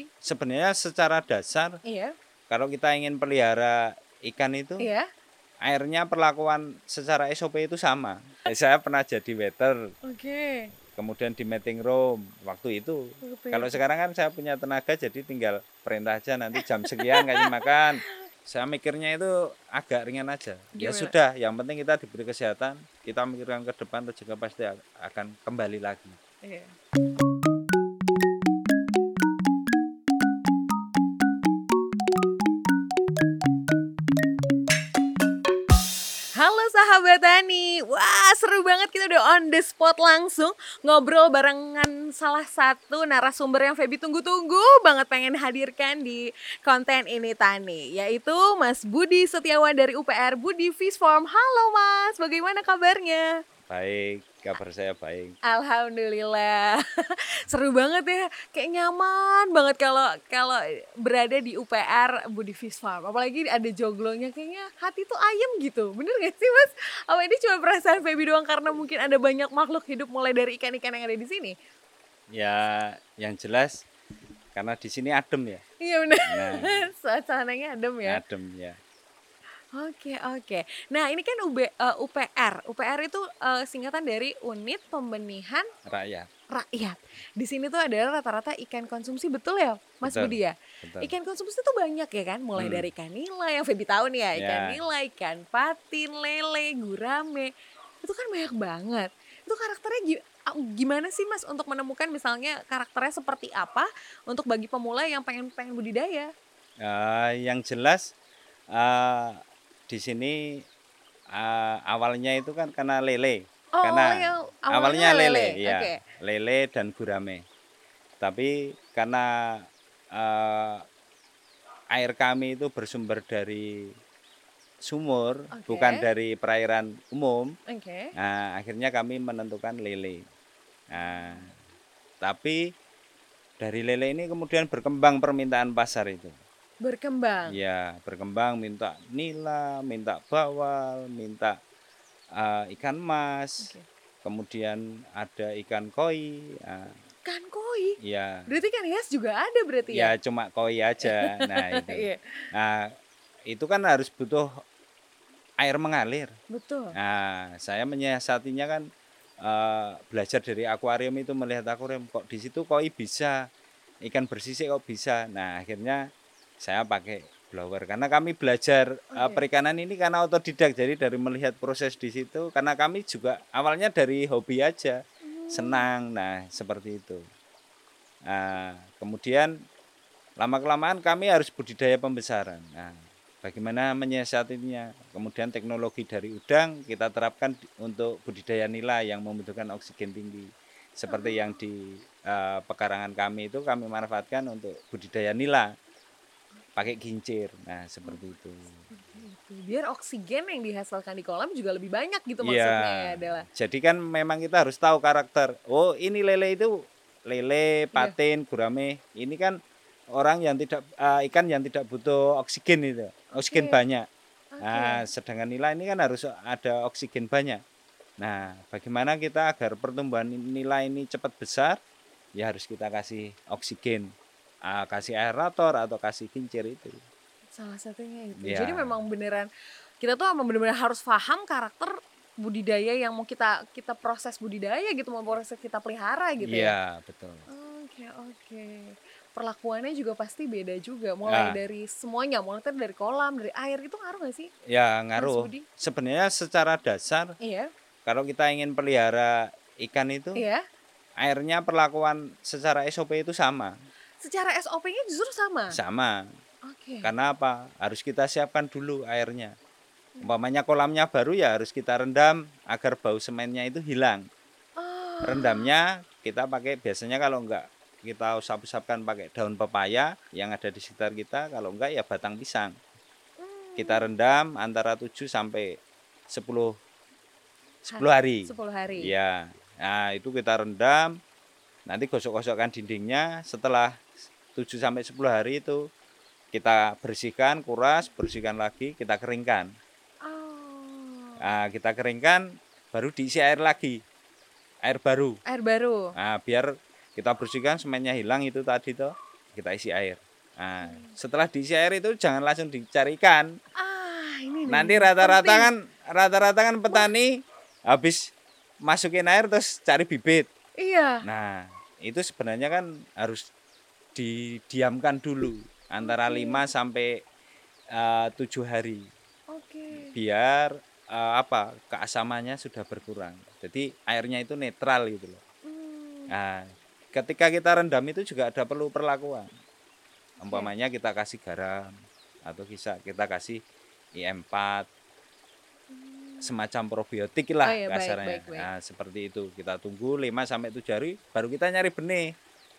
Budi? Sebenarnya secara dasar Iya. kalau kita ingin pelihara ikan itu Iya. airnya perlakuan secara SOP itu sama. Saya pernah jadi waiter, Oke. kemudian di meeting room waktu itu. Kalau sekarang kan saya punya tenaga jadi tinggal perintah aja nanti jam sekian kasih makan. Saya mikirnya itu agak ringan aja. Ya Gimana? sudah, yang penting kita diberi kesehatan, kita mikirkan ke depan rezeki pasti akan kembali lagi. Iya. Banget kita udah on the spot langsung ngobrol barengan salah satu narasumber yang Feby tunggu-tunggu banget pengen hadirkan di konten ini Tani Yaitu Mas Budi Setiawan dari UPR Budi Fish Farm Halo Mas, bagaimana kabarnya? Baik, kabar saya baik. Alhamdulillah. Seru banget ya. Kayak nyaman banget kalau kalau berada di UPR Budi Fish Farm. Apalagi ada joglonya kayaknya hati tuh ayem gitu. Bener gak sih Mas? Apa ini cuma perasaan Feby doang karena mungkin ada banyak makhluk hidup mulai dari ikan-ikan yang ada di sini? Ya, yang jelas karena di sini adem ya. Iya bener. Nah, Suasananya adem ya. adem ya. Oke oke. Nah ini kan UB, eh, UPR. UPR itu eh, singkatan dari Unit Pembenihan Rakyat. Rakyat. Di sini tuh adalah rata-rata ikan konsumsi betul ya, Mas Betul. Budi ya? Betul. Ikan konsumsi itu banyak ya kan, mulai Hmm. dari ikan nila yang Feby tahu nih ya, ikan Ya. nila, ikan patin, lele, gurame. Itu kan banyak banget. Itu karakternya gi- gimana sih Mas untuk menemukan misalnya karakternya seperti apa untuk bagi pemula yang pengen pengen budidaya? Eh, yang jelas eh, di sini eh, awalnya itu kan karena lele. Oh, Karena yang awalnya lele, ya. Oke. lele dan gurame. Tapi karena eh, air kami itu bersumber dari sumur, Oke. bukan dari perairan umum. Oke. Nah, akhirnya kami menentukan lele. Nah, tapi dari lele ini kemudian berkembang permintaan pasar itu. Berkembang. Ya, berkembang minta nila, minta bawal, minta eh, ikan mas, Oke. kemudian ada ikan koi. ah, Ikan koi. ya, Berarti kan hias juga ada berarti ya? ya cuma koi aja. Nah, itu. Iya, Nah, itu kan harus butuh air mengalir. betul. Nah, saya menyiasatinya kan eh, belajar dari akuarium itu melihat akuarium kok di situ koi bisa ikan bersisik kok bisa. Nah, akhirnya saya pakai blower karena kami belajar eh, Oke. perikanan ini karena otodidak. Jadi dari melihat proses di situ karena kami juga awalnya dari hobi aja, Hmm. senang. Nah, seperti itu. Nah, kemudian lama-kelamaan kami harus budidaya pembesaran. Nah, bagaimana menyiasatinya? Kemudian teknologi dari udang kita terapkan untuk budidaya nila yang membutuhkan oksigen tinggi. Seperti yang di eh, pekarangan kami itu kami manfaatkan untuk budidaya nila pakai kincir. Nah, seperti itu. Biar oksigen yang dihasilkan di kolam juga lebih banyak gitu Iya. maksudnya ya adalah. Jadi kan memang kita harus tahu karakter. Oh, ini lele itu Iya. lele, patin, gurame. Ini kan orang yang tidak eh, ikan yang tidak butuh oksigen itu. Oksigen Oke. banyak. Oke. Nah, sedangkan nila ini kan harus ada oksigen banyak. Nah, bagaimana kita agar pertumbuhan nila ini cepat besar? Ya harus kita kasih oksigen. Ah, kasih aerator atau kasih kincir itu. Salah satunya itu. Iya. Jadi memang beneran kita tuh emang bener-bener harus paham karakter budidaya yang mau kita kita proses budidaya gitu mau proses kita pelihara gitu ya. Iya, betul. Oke oke. Perlakuannya juga pasti beda juga. Mulai Nah. dari semuanya, mulai dari kolam, dari air itu ngaruh gak sih? Ya, ngaruh. Sebenarnya secara dasar Iya. kalau kita ingin pelihara ikan itu Iya. airnya perlakuan secara SOP itu sama Secara SOP-nya justru sama. sama Oke. karena apa harus kita siapkan dulu airnya umpamanya kolamnya baru ya harus kita rendam agar bau semennya itu hilang Oh. rendamnya kita pakai biasanya kalau enggak kita usap-usapkan pakai daun pepaya yang ada di sekitar kita kalau enggak ya batang pisang Hmm. kita rendam antara 7 sampai 10 10 hari 10 hari. Iya. Nah, itu kita rendam. Nanti gosok-gosokkan dindingnya setelah 7 sampai 10 hari itu kita bersihkan, kuras, bersihkan lagi, kita keringkan. Oh. Nah, kita keringkan baru diisi air lagi. Air baru. Air baru. Nah, biar kita bersihkan semennya hilang itu tadi tuh. kita isi air. Nah, setelah diisi air itu jangan langsung dicari ikan. Ah, ini Nanti rata-rata kan rata-rata kan petani habis masukin air terus cari bibit. Iya. Nah, itu sebenarnya kan harus didiamkan dulu antara 5 sampai eh, tujuh hari Oke. biar eh, apa keasamannya sudah berkurang. Jadi airnya itu netral gitu loh. Hmm, Nah, ketika kita rendam itu juga ada perlu perlakuan. Umpamanya kita kasih garam atau bisa kita kasih IM4 semacam probiotik lah Oh iya, baik, kasarnya. baik, baik. Nah, seperti itu. Kita tunggu 5 sampai 7 hari baru kita nyari benih.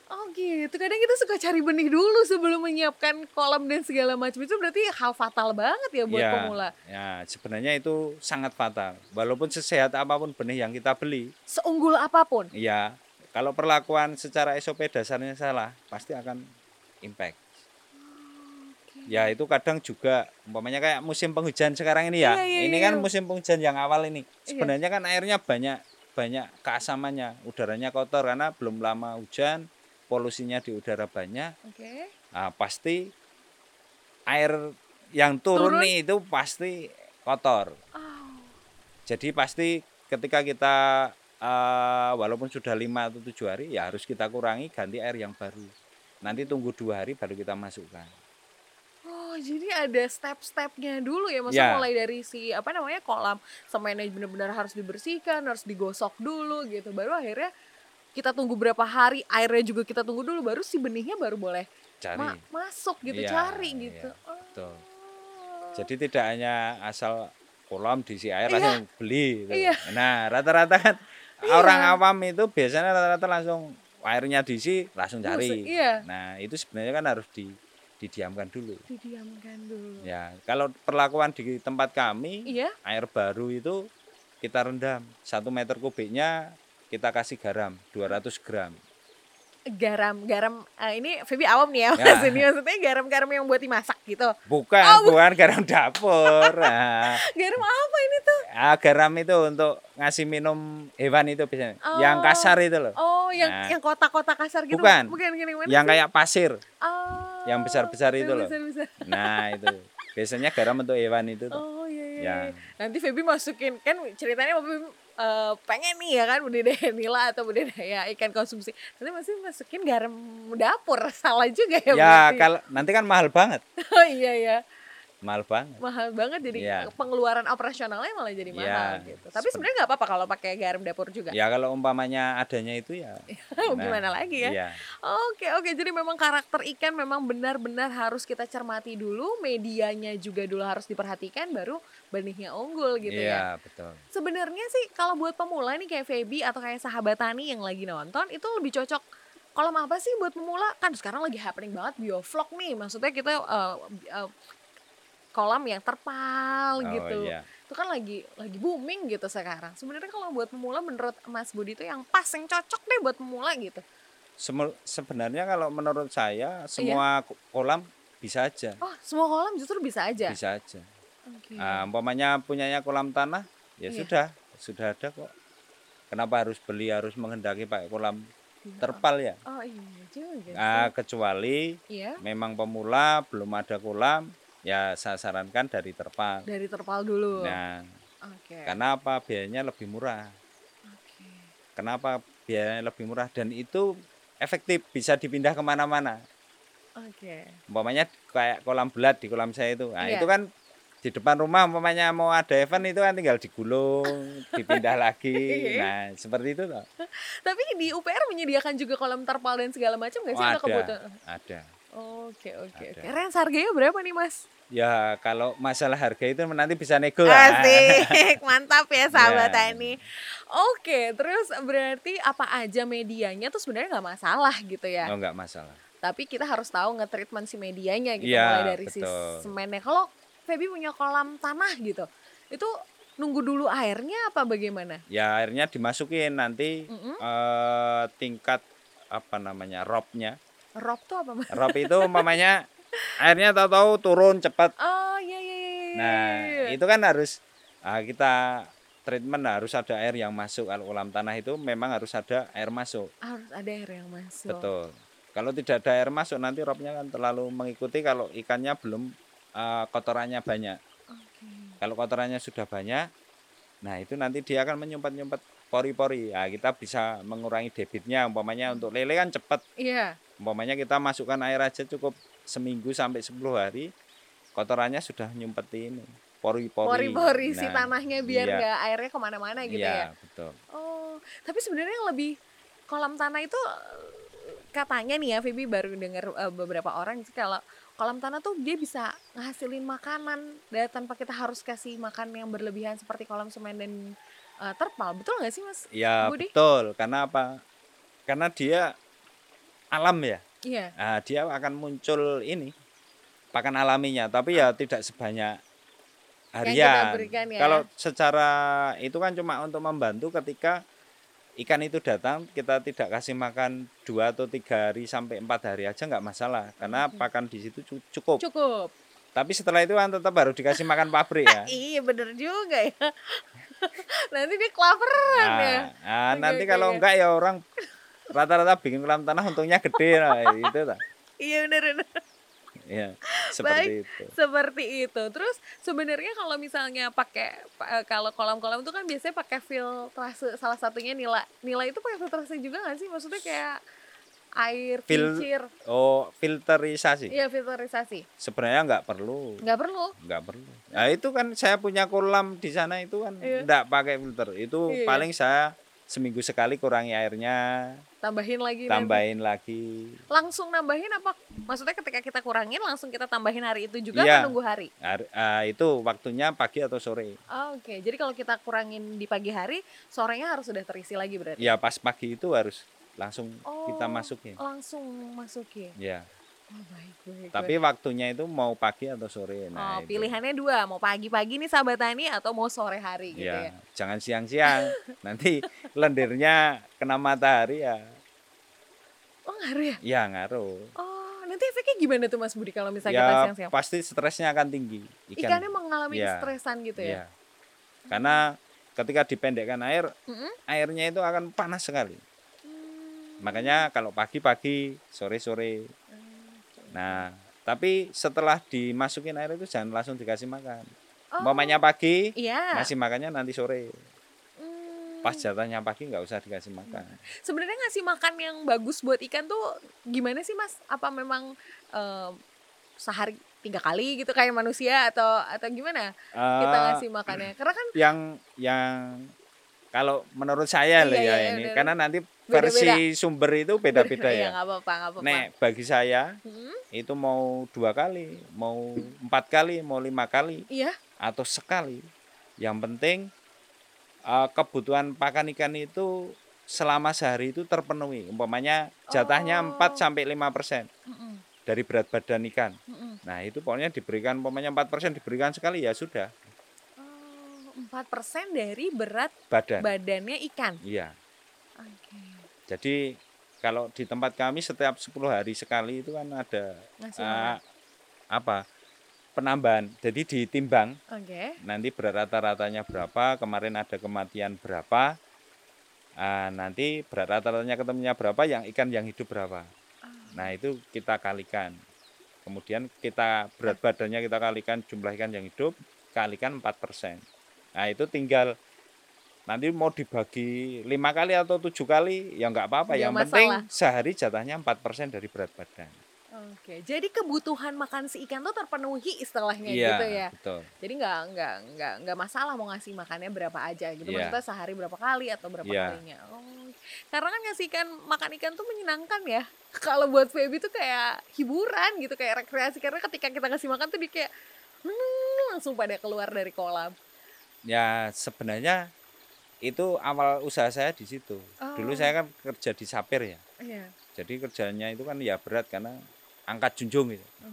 Oh gitu. Kadang kita suka cari benih dulu sebelum menyiapkan kolam dan segala macam itu berarti hal fatal banget ya buat Ya, pemula. Ya, sebenarnya itu sangat fatal. Walaupun sesehat apa pun benih yang kita beli, Seunggul apa pun. ya kalau perlakuan secara SOP dasarnya salah, pasti akan impact. Ya itu kadang juga umpamanya kayak musim penghujan sekarang ini ya. Iya, iya, ini iya. kan musim penghujan yang awal ini. Iya. Sebenarnya kan airnya banyak banyak keasamannya, udaranya kotor karena belum lama hujan, polusinya di udara banyak. Oke. Nah, pasti air yang turun, Turun? nih itu pasti kotor. Oh. Jadi pasti ketika kita eh, walaupun sudah lima atau tujuh hari ya harus kita kurangi ganti air yang baru. Nanti tunggu dua hari baru kita masukkan. Jadi ada step-stepnya dulu ya, maksudnya Ya. mulai dari si apa namanya kolam semennya benar-benar harus dibersihkan, harus digosok dulu gitu. Baru akhirnya kita tunggu berapa hari, airnya juga kita tunggu dulu, baru si benihnya baru boleh Cari. ma- masuk gitu, Iya, cari iya, gitu. Oh. betul. Jadi tidak hanya asal kolam diisi air Iya. langsung beli. gitu. Iya. Nah rata-rata kan Iya. orang awam itu biasanya rata-rata langsung airnya diisi langsung Langsung, cari. iya. Nah itu sebenarnya kan harus di, didiamkan dulu. Didiamkan dulu. Ya kalau perlakuan di tempat kami Iya. air baru itu kita rendam satu meter kubiknya kita kasih garam 200 gram. Garam, garam eh, ini Feby awam nih ya, Ya. Ini maksudnya garam-garam yang buat dimasak gitu. Bukan, Oh, bukan garam dapur. Nah, Garam apa ini tuh? ah, garam itu untuk ngasih minum hewan itu biasanya. Yang Oh. kasar itu loh. Oh, yang Nah. yang kotak-kotak kasar gitu. Bukan. Bukan gini mana yang sih? kayak pasir. Oh, yang besar-besar itu yang loh. Nah, itu. Biasanya garam untuk hewan itu tuh. Oh iya iya. Ya. iya. Nanti Feby masukin kan ceritanya Eh, pengen nih ya kan budidaya nila atau budidaya ikan konsumsi. Nanti masih masukin garam dapur. Salah juga ya. Ya, berarti. kalau nanti kan mahal banget. Oh iya ya. Mahal banget. Mahal banget jadi Ya. pengeluaran operasionalnya malah jadi mahal Ya, gitu. Tapi sebenarnya nggak apa-apa kalau pakai garam dapur juga. Ya kalau umpamanya adanya itu ya. Gimana lagi ya? Iya. Oke oke jadi memang karakter ikan memang benar-benar harus kita cermati dulu medianya juga dulu harus diperhatikan baru benihnya unggul gitu ya. Iya, betul. Sebenarnya sih kalau buat pemula nih kayak Feby atau kayak sahabat Tani yang lagi nonton itu lebih cocok kolam apa sih buat pemula? Kan sekarang lagi happening banget biovlog nih. Maksudnya kita uh, uh, kolam yang terpal Oh, gitu. iya. Itu kan lagi lagi booming gitu sekarang. Sebenarnya kalau buat pemula menurut Mas Budi itu yang pas yang cocok deh buat pemula gitu. Semel- sebenarnya kalau menurut Iya. saya semua ko- kolam bisa aja, Oh, semua kolam justru bisa aja. bisa aja. Oke. Nah, umpamanya punyanya kolam tanah, ya Iya. sudah, sudah ada kok. Kenapa harus beli, harus menghendaki pakai kolam Iya. terpal ya? Oh iya juga. Nah, kecuali Iya, memang pemula belum ada kolam, ya saya sarankan dari terpal. dari terpal dulu. Nah, Oke. karena apa? Biayanya lebih murah. Oke. Kenapa biayanya lebih murah dan itu efektif bisa dipindah ke mana-mana. Oke. Umpamanya kayak kolam belat di kolam saya itu. Nah, Iya. itu kan di depan rumah umpamanya mau ada event itu kan tinggal digulung, dipindah lagi. Iya. Nah, seperti itu toh. Tapi di UPR menyediakan juga kolam terpal dan segala macam nggak sih Oh, ada, kebutuhan? ada. Oke oke oke. Range harganya berapa nih mas? Ya, kalau masalah harga itu nanti bisa nego lah. Asik, mantap ya sahabat Ya. Tani. Oke, terus berarti apa aja medianya tuh sebenarnya nggak masalah gitu ya. Oh, enggak masalah. Tapi kita harus tahu nge-treatment si medianya gitu Iya, mulai dari si betul. semennya. Kalau Feby punya kolam tanah gitu, itu nunggu dulu airnya apa bagaimana? Ya, akhirnya dimasukin nanti Mm-mm. eh, tingkat apa namanya? robnya. Rob tuh apa mas? Rob itu umpamanya airnya tahu-tahu turun cepat. Oh iya iya iya. iya, Nah, iya. itu kan harus ah, kita treatment harus ada air yang masuk kalau kolam tanah itu memang harus ada air masuk. harus ada air yang masuk. Betul. Kalau tidak ada air masuk nanti robnya kan terlalu mengikuti kalau ikannya belum uh, kotorannya banyak. Oke. Kalau kotorannya sudah banyak, nah itu nanti dia akan menyumpat-nyumpat pori-pori. Nah, kita bisa mengurangi debitnya. Umpamanya untuk lele kan cepat. Iya. Umpamanya kita masukkan air aja cukup seminggu sampai 10 hari, kotorannya sudah nyumpeti ini pori-pori. Pori-pori si Nah, tanahnya biar iya. airnya ke mana-mana gitu iya, ya. betul. Oh, tapi sebenarnya yang lebih kolam tanah itu katanya nih ya, Vivi baru dengar eh, beberapa orang sih kalau kolam tanah tuh dia bisa ngasilin makanan dan tanpa kita harus kasih makan yang berlebihan seperti kolam semen dan eh, terpal. Betul nggak sih, Mas? Ya Budi? betul. Karena apa? Karena dia alam ya. Iya. Nah, dia akan muncul ini pakan alaminya, tapi ya tidak sebanyak harian. berikan ya. Kalau secara itu kan cuma untuk membantu ketika ikan itu datang kita tidak kasih makan dua atau tiga hari sampai empat hari aja nggak masalah karena pakan di situ cu- cukup. Cukup. Tapi setelah itu kan tetap baru dikasih makan pabrik ya. Iya, bener juga ya. Nanti dia kelaparan ya. Nah, nah, Oke, nanti kalau enggak ya orang rata-rata bikin kolam tanah untungnya gede nah, itu tak. Iya bener bener. Ya, seperti itu. Seperti itu. Terus sebenarnya kalau misalnya pakai pa- eh, kalau kolam-kolam itu kan biasanya pakai filtrase salah satunya nila. Nila itu pakai filtrase juga nggak sih? Maksudnya kayak air Fil- kincir. Oh, filterisasi. Iya, filterisasi. Sebenarnya enggak perlu. Nggak perlu. Enggak perlu. Nah, itu kan saya punya kolam di sana itu kan Iya. enggak pakai filter. Itu Iya. paling saya seminggu sekali kurangi airnya, Tambahin lagi nanti. tambahin lagi. Langsung nambahin apa? Maksudnya ketika kita kurangin langsung kita tambahin hari itu juga Iya. atau nunggu hari? Hari- ah, itu waktunya pagi atau sore. Oh, Oke, jadi kalau kita kurangin di pagi hari, sorenya harus sudah terisi lagi berarti. Ya pas pagi itu harus langsung kita Oh. masukin. Langsung masukin. Ya. Oh, baik, baik. Tapi baik. waktunya itu mau pagi atau sore. oh, Nah, itu. pilihannya dua, mau pagi-pagi nih sahabat tani atau mau sore hari gitu ya. Ya, jangan siang-siang. Nanti lendirnya kena matahari ya. Oh, ngaruh ya? Ya ngaruh. Oh, nanti efeknya gimana tuh Mas Budi kalau misalnya kita Ya siang-siang? pasti stresnya akan tinggi. Ikan. Ikannya mengalami Ya. stresan gitu ya? Ya. Karena ketika dipendekkan air, Mm-mm. airnya itu akan panas sekali. Hmm. Makanya kalau pagi-pagi, sore-sore. Nah, tapi setelah dimasukin air itu jangan langsung dikasih makan. Oh, Umpamanya pagi, Iya. ngasih makannya nanti sore. Hmm. Pas jatahnya pagi nggak usah dikasih makan. Sebenarnya ngasih makan yang bagus buat ikan tuh gimana sih Mas? Apa memang em, sehari tiga kali gitu kayak manusia atau atau gimana kita Eh, ngasih makannya? Karena kan yang yang kalau menurut saya Iya, loh ya iya, ini bener. karena nanti versi sumber itu beda-beda Iya ya. nggak apa-apa apa-apa. Nek bagi saya Hmm, itu mau dua kali, mau empat kali, mau lima kali Iya. atau sekali. Yang penting eh, kebutuhan pakan ikan itu selama sehari itu terpenuhi. Umpamanya jatahnya Oh. 4 sampai 5 persen dari berat badan ikan. mm-mm. Nah itu pokoknya diberikan umpamanya 4 persen diberikan sekali ya sudah Empat persen dari berat badan. badannya ikan. Iya. Oke. Jadi kalau di tempat kami setiap 10 hari sekali itu kan ada makan. apa penambahan. Jadi ditimbang Oke. nanti berat rata-ratanya berapa, kemarin ada kematian berapa, ah, nanti berat rata-ratanya ketemunya berapa, yang ikan yang hidup berapa. Ah. Nah itu kita kalikan. Kemudian kita berat badannya kita kalikan jumlah ikan yang hidup, kalikan 4%. Nah itu tinggal nanti mau dibagi lima kali atau tujuh kali ya nggak apa-apa yang penting masalah. sehari jatahnya 4% dari berat badan Oke. Jadi kebutuhan makan si ikan tuh terpenuhi istilahnya iya gitu ya. betul Jadi nggak nggak nggak nggak masalah mau ngasih makannya berapa aja gitu. Iya. Maksudnya sehari berapa kali atau berapa Iya. kalinya. Oh. Karena kan ngasih ikan makan ikan tuh menyenangkan ya. Kalau buat Feby tuh kayak hiburan gitu kayak rekreasi karena ketika kita ngasih makan tuh dia kayak hmm, langsung pada keluar dari kolam. Ya sebenarnya itu awal usaha saya di situ dulu Oh. saya kan kerja di sapir ya Iya. jadi kerjanya itu kan ya berat karena angkat junjung gitu. Oh,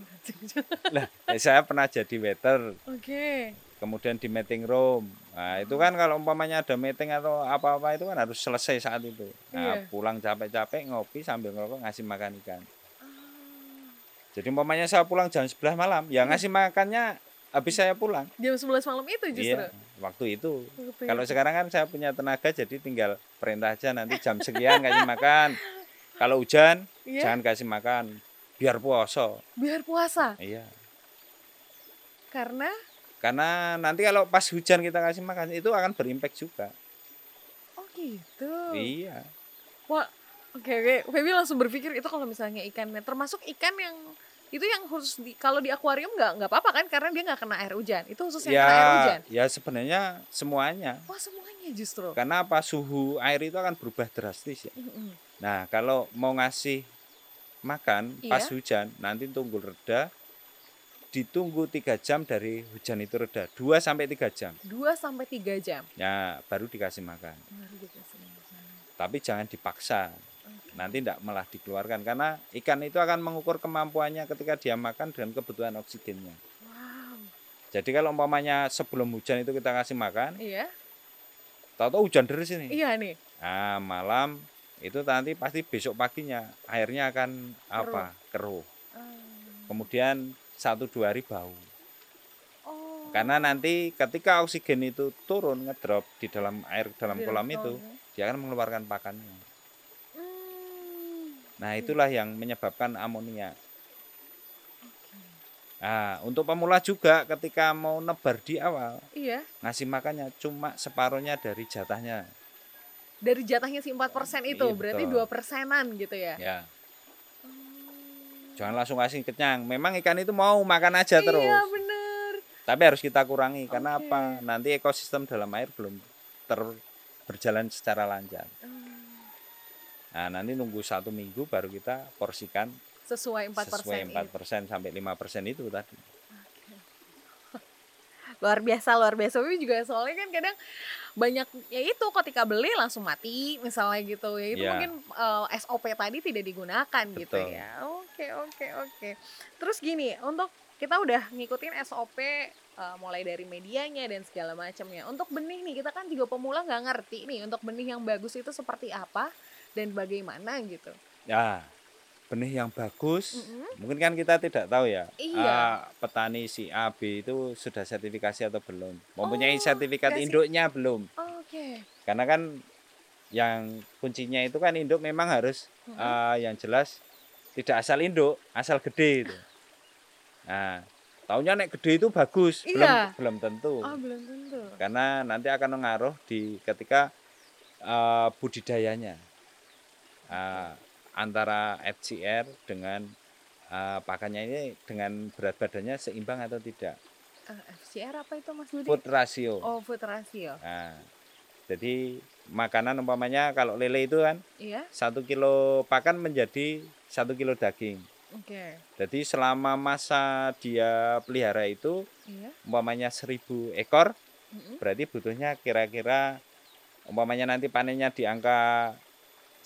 lah ya saya pernah jadi waiter Oke. kemudian di meeting room nah itu kan kalau umpamanya ada meeting atau apa-apa itu kan harus selesai saat itu nah Iya. pulang capek-capek ngopi sambil ngerokok ngasih makan ikan Ah. jadi umpamanya saya pulang jam 11 malam ya ngasih makannya habis saya pulang Jam 11 malam itu justru. iya waktu itu kalau sekarang kan saya punya tenaga jadi tinggal perintah aja nanti jam sekian ngasih makan Kalau hujan Iya. jangan kasih makan biar puasa. Biar puasa. Iya. Karena Karena nanti kalau pas hujan kita kasih makan itu akan berimpact juga. oh gitu. Iya. Wah, oke oke. Feby langsung berpikir itu kalau misalnya ikannya termasuk ikan yang itu yang khusus di kalau di akuarium nggak nggak apa-apa kan karena dia nggak kena air hujan. Itu khusus yang Ya, kena air hujan. ya sebenarnya semuanya. Wah semuanya justru. Karena apa? Suhu air itu akan berubah drastis ya. Mm-mm. Nah, kalau mau ngasih makan pas Iya. hujan, nanti tunggu reda. Ditunggu tiga jam dari hujan itu reda, 2 sampai 3 jam. Dua sampai tiga jam. Ya, baru dikasih makan. Baru dikasih makan. Tapi jangan dipaksa. Nanti tidak malah dikeluarkan karena ikan itu akan mengukur kemampuannya ketika dia makan dengan kebutuhan oksigennya. Wow. Jadi kalau umpamanya sebelum hujan itu kita kasih makan, Iya. tahu-tahu hujan deras ini. Iya nih. Nah, malam itu nanti pasti besok paginya airnya akan apa? Keruh. Ah. Kemudian satu dua hari bau. Oh. Karena nanti ketika oksigen itu turun ngedrop di dalam air dalam kolam itu, kolam. dia akan mengeluarkan pakannya. Hmm. Nah, itulah yang menyebabkan amonia. Nah, untuk pemula juga ketika mau nebar di awal, Iya. ngasih makannya cuma separuhnya dari jatahnya. Dari jatahnya si 4% itu Iya, berarti dua persenan gitu ya. Ya, Oh. jangan langsung kasih kenyang. Memang ikan itu mau makan aja terus. Iya bener. Tapi harus kita kurangi karena Oke. apa? Nanti ekosistem dalam air belum ter berjalan secara lancar. Hmm. Nah, nanti nunggu satu minggu baru kita porsikan Sesuai 4% sesuai itu. 4% sampai 5% itu tadi. Luar biasa, luar biasa. Tapi juga soalnya kan kadang banyak ya itu ketika beli langsung mati misalnya gitu ya itu Iya. mungkin eh, SOP tadi tidak digunakan gitu Betul. ya oke oke oke terus gini untuk kita udah ngikutin SOP eh, mulai dari medianya dan segala macamnya untuk benih nih kita kan juga pemula nggak ngerti nih untuk benih yang bagus itu seperti apa dan bagaimana gitu Ya, benih yang bagus. Mm-mm. Mungkin kan kita tidak tahu ya. Iya. ah, petani si A B itu sudah sertifikasi atau belum. Mempunyai Oh, sertifikat kasih- induknya belum. oke Karena kan yang kuncinya itu kan induk memang harus Mm-mm. ah, yang jelas tidak asal induk, asal gede itu. Nah, taunya nek gede itu bagus, Iya. belum belum tentu. oh belum tentu Karena nanti akan mengaruh di ketika ah, budidayanya. Ah, antara FCR dengan ah, pakannya ini dengan berat badannya seimbang atau tidak. Eh, FCR apa itu Mas Budi Food ratio. oh food ratio Nah, jadi makanan umpamanya kalau lele itu kan iya satu kilo pakan menjadi satu kilo daging. oke Jadi selama masa dia pelihara itu iya umpamanya seribu ekor, Mm-mm. berarti butuhnya kira-kira umpamanya nanti panennya di angka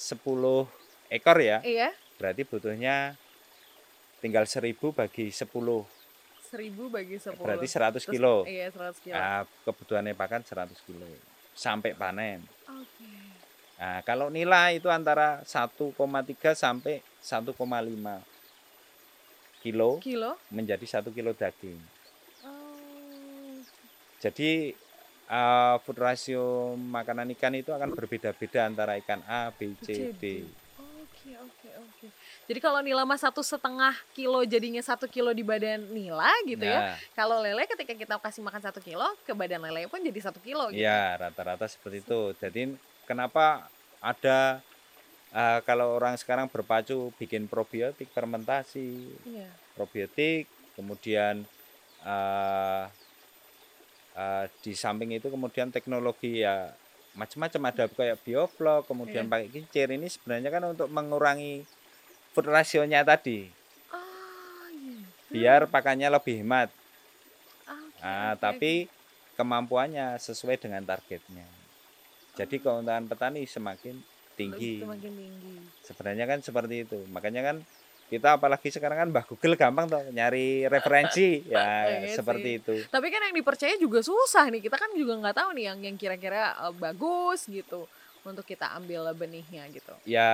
10 ekor ya, iya. Berarti butuhnya tinggal seribu bagi 10, seribu bagi sepuluh. Berarti 100 Terus- kilo. iya 100 kilo. Nah, kebutuhannya pakan 100 kilo. Sampai panen. oke. Nah, kalau nilai itu antara 1,3 sampai 1,5 kilo kilo. menjadi satu kilo daging. oh. Jadi eh, food ratio makanan ikan itu akan berbeda-beda antara ikan A, B, C, D. Oke oke oke. Jadi kalau nila mah satu setengah kilo jadinya satu kilo di badan nila gitu ya. Nah, Kalau lele ketika kita kasih makan satu kilo ke badan lele pun jadi satu kilo gitu. ya rata-rata seperti itu. Jadi kenapa ada eh, kalau orang sekarang berpacu bikin probiotik fermentasi, Iya. probiotik, kemudian eh, eh, di samping itu kemudian teknologi ya macam-macam ada kayak bioflok, kemudian Iya. pakai kincir ini sebenarnya kan untuk mengurangi food rasionya tadi Ah, gitu. biar pakannya lebih hemat. Oke, Nah, oke, tapi kemampuannya sesuai dengan targetnya. Jadi keuntungan petani semakin tinggi. Semakin tinggi. Sebenarnya kan seperti itu. Makanya kan kita apalagi sekarang kan Mbah Google gampang tuh nyari referensi ya Iya seperti itu. Tapi kan yang dipercaya juga susah nih. Kita kan juga nggak tahu nih yang yang kira-kira eh, bagus gitu untuk kita ambil benihnya gitu. Ya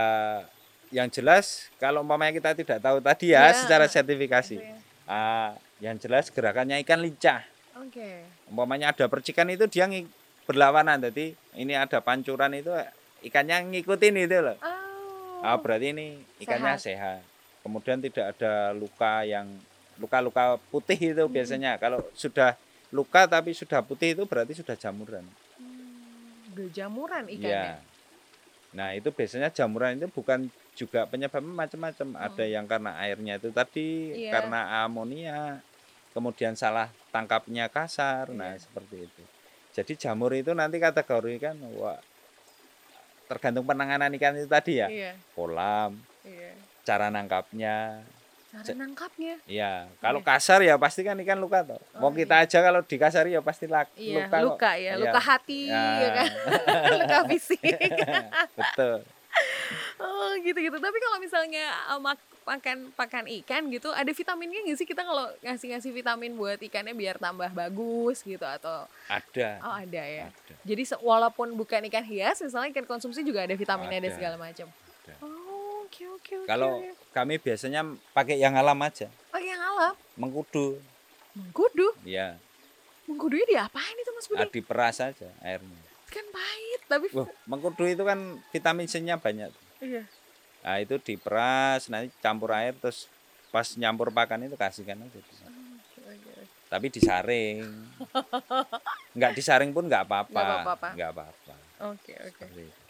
yang jelas kalau umpamanya kita tidak tahu tadi ya Iya. secara sertifikasi. Ya. Ah, yang jelas gerakannya ikan lincah. Oke. Umpamanya ada percikan itu dia berlawanan. Jadi ini ada pancuran itu ikannya ngikutin itu loh. Oh, ah, berarti ini ikannya sehat. Kemudian tidak ada luka yang luka-luka putih itu Hmm. biasanya. Kalau sudah luka tapi sudah putih itu berarti sudah jamuran. Hmm, jamuran ikannya. Nah, itu biasanya jamuran itu bukan juga penyebabnya macam-macam. Ada Hmm. yang karena airnya itu tadi, Iya. karena amonia, kemudian salah tangkapnya kasar. Nah, Iya. seperti itu. Jadi jamur itu nanti kategori kan wah tergantung penanganan ikan itu tadi ya. Iya. Kolam, Iya. Cara nangkapnya. Cara nangkapnya. Iya, kalau Iya. kasar ya pasti kan ikan luka toh. Oh, Mau kita aja kalau dikasari ya pasti lak, Iya, luka. kok. luka ya, Iya. luka hati Ya. ya kan. luka fisik. Betul. Oh gitu-gitu. Tapi kalau misalnya uh, mak- makan pakan ikan gitu, ada vitaminnya nggak sih kita kalau ngasih-ngasih vitamin buat ikannya biar tambah bagus gitu atau Ada. oh ada ya. Ada. Jadi walaupun bukan ikan hias, misalnya ikan konsumsi juga ada vitaminnya dan Ada. segala macam. Ada. Oh oke oke oke. Kalau oke. kami biasanya pakai yang alam aja, oh yang alam, mengkudu. mengkudu, Ya, mengkudunya diapain itu Mas Budi? ah, diperas aja airnya. Kan pahit tapi Wah, mengkudu itu kan vitamin C-nya banyak. iya. Nah, itu diperas, nanti campur air terus pas nyampur pakan itu kasihkan aja. oke. Tapi disaring. Enggak disaring pun enggak apa-apa. Nggak apa-apa. Enggak apa-apa. Oke oke.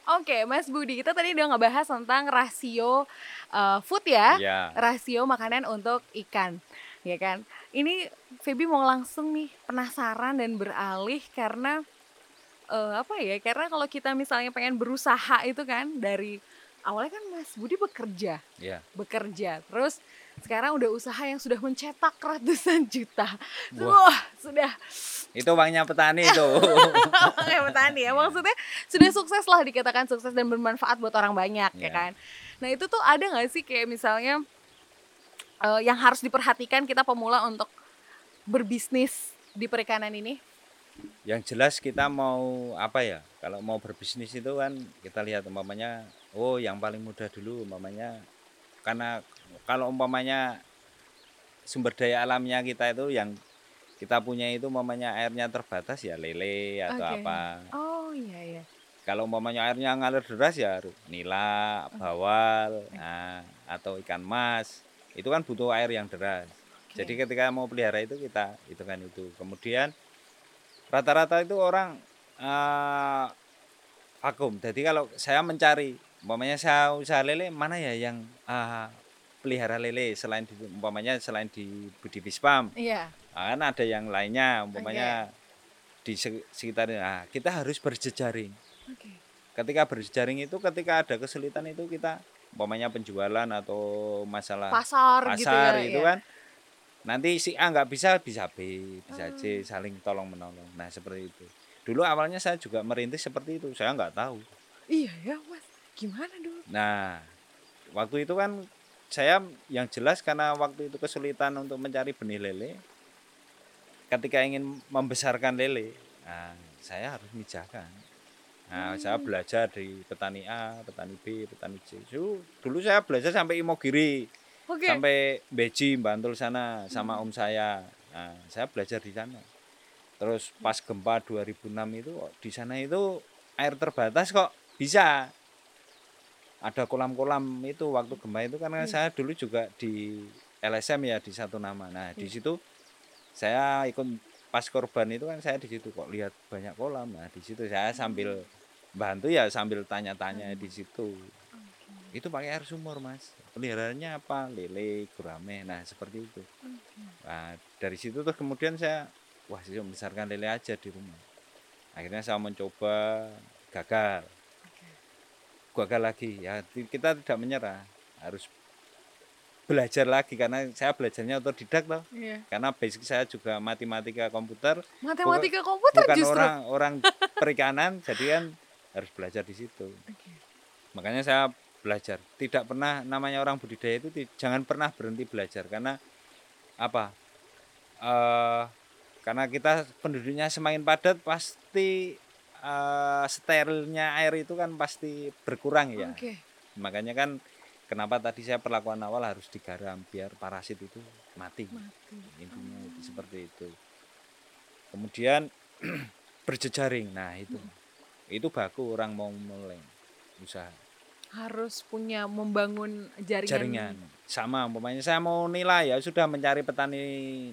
Oke, Mas Budi, kita tadi udah ngebahas tentang rasio uh, food ya, Ya. rasio makanan untuk ikan, ya kan? Ini Feby mau langsung nih penasaran dan beralih karena eh, apa ya? Karena kalau kita misalnya pengen berusaha itu kan dari awalnya kan Mas Budi bekerja, Ya. bekerja, terus sekarang udah usaha yang sudah mencetak ratusan juta, Wah. wah sudah Itu uangnya petani itu. kayak petani ya maksudnya sudah sukses lah dikatakan sukses dan bermanfaat buat orang banyak ya Iya. kan nah itu tuh ada nggak sih kayak misalnya eh, yang harus diperhatikan kita pemula untuk berbisnis di perikanan ini yang jelas kita mau apa ya kalau mau berbisnis itu kan kita lihat umpamanya oh yang paling mudah dulu umpamanya karena kalau umpamanya sumber daya alamnya kita itu yang kita punya itu umpamanya airnya terbatas ya lele atau Oke. apa oh iya iya kalau umpamanya airnya ngalir deras ya nila bawal nah, atau ikan mas itu kan butuh air yang deras Oke. jadi ketika mau pelihara itu kita itu kan itu. Kemudian rata-rata itu orang eh, vakum. Jadi kalau saya mencari, umpamanya saya usaha lele, mana ya yang eh, pelihara lele selain di, umpamanya selain di Budi Bispam, iya Ah, kan ada yang lainnya, umpamanya di se- sekitar. Nah, kita harus berjejaring. oke Ketika berjejaring itu, ketika ada kesulitan itu kita, umpamanya penjualan atau masalah pasar, gitu pasar ya itu iya. kan nanti si A nggak bisa bisa B bisa Hmm. C saling tolong menolong nah seperti itu dulu awalnya saya juga merintis seperti itu saya nggak tahu iya ya mas gimana dulu nah waktu itu kan saya yang jelas karena waktu itu kesulitan untuk mencari benih lele ketika ingin membesarkan lele nah, saya harus mijakan nah saya Hmm. belajar dari petani A petani B petani C. Dulu- dulu saya belajar sampai Imogiri oke. sampai Beji Bantul sana sama om saya. Nah, saya belajar di sana. Terus pas gempa 2006 itu oh, di sana itu air terbatas kok bisa. Ada kolam-kolam itu waktu gempa itu karena Hmm. saya dulu juga di LSM ya di satu nama. Nah di Hmm. situ saya ikut pas korban itu kan saya di situ kok lihat banyak kolam. Nah di situ saya sambil bantu ya sambil tanya-tanya Hmm. di situ. Itu pakai air sumur mas. Peliharaannya apa? Lele gurame. Nah seperti itu. Nah dari situ terus kemudian saya wah saya membesarkan lele aja di rumah. Akhirnya saya mencoba gagal. Gagal lagi. Ya kita tidak menyerah. Harus belajar lagi karena saya belajarnya otodidak loh Iya. karena basic saya juga matematika komputer. Matematika komputer bukan justru? orang orang perikanan jadi kan harus belajar di situ. Oke. makanya saya belajar. Tidak pernah namanya orang budidaya itu jangan pernah berhenti belajar. Karena apa? Eh karena kita penduduknya semakin padat pasti eh, sterilnya air itu kan pasti berkurang ya. Oke. Makanya kan kenapa tadi saya perlakuan awal harus digaram biar parasit itu mati? Mati. Intinya itu seperti itu. Kemudian berjejaring. Nah itu. Itu baku orang mau mulai usaha. Harus punya membangun jaringan, jaringan. Sama umpamanya saya mau nila ya sudah mencari petani